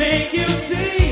make you see.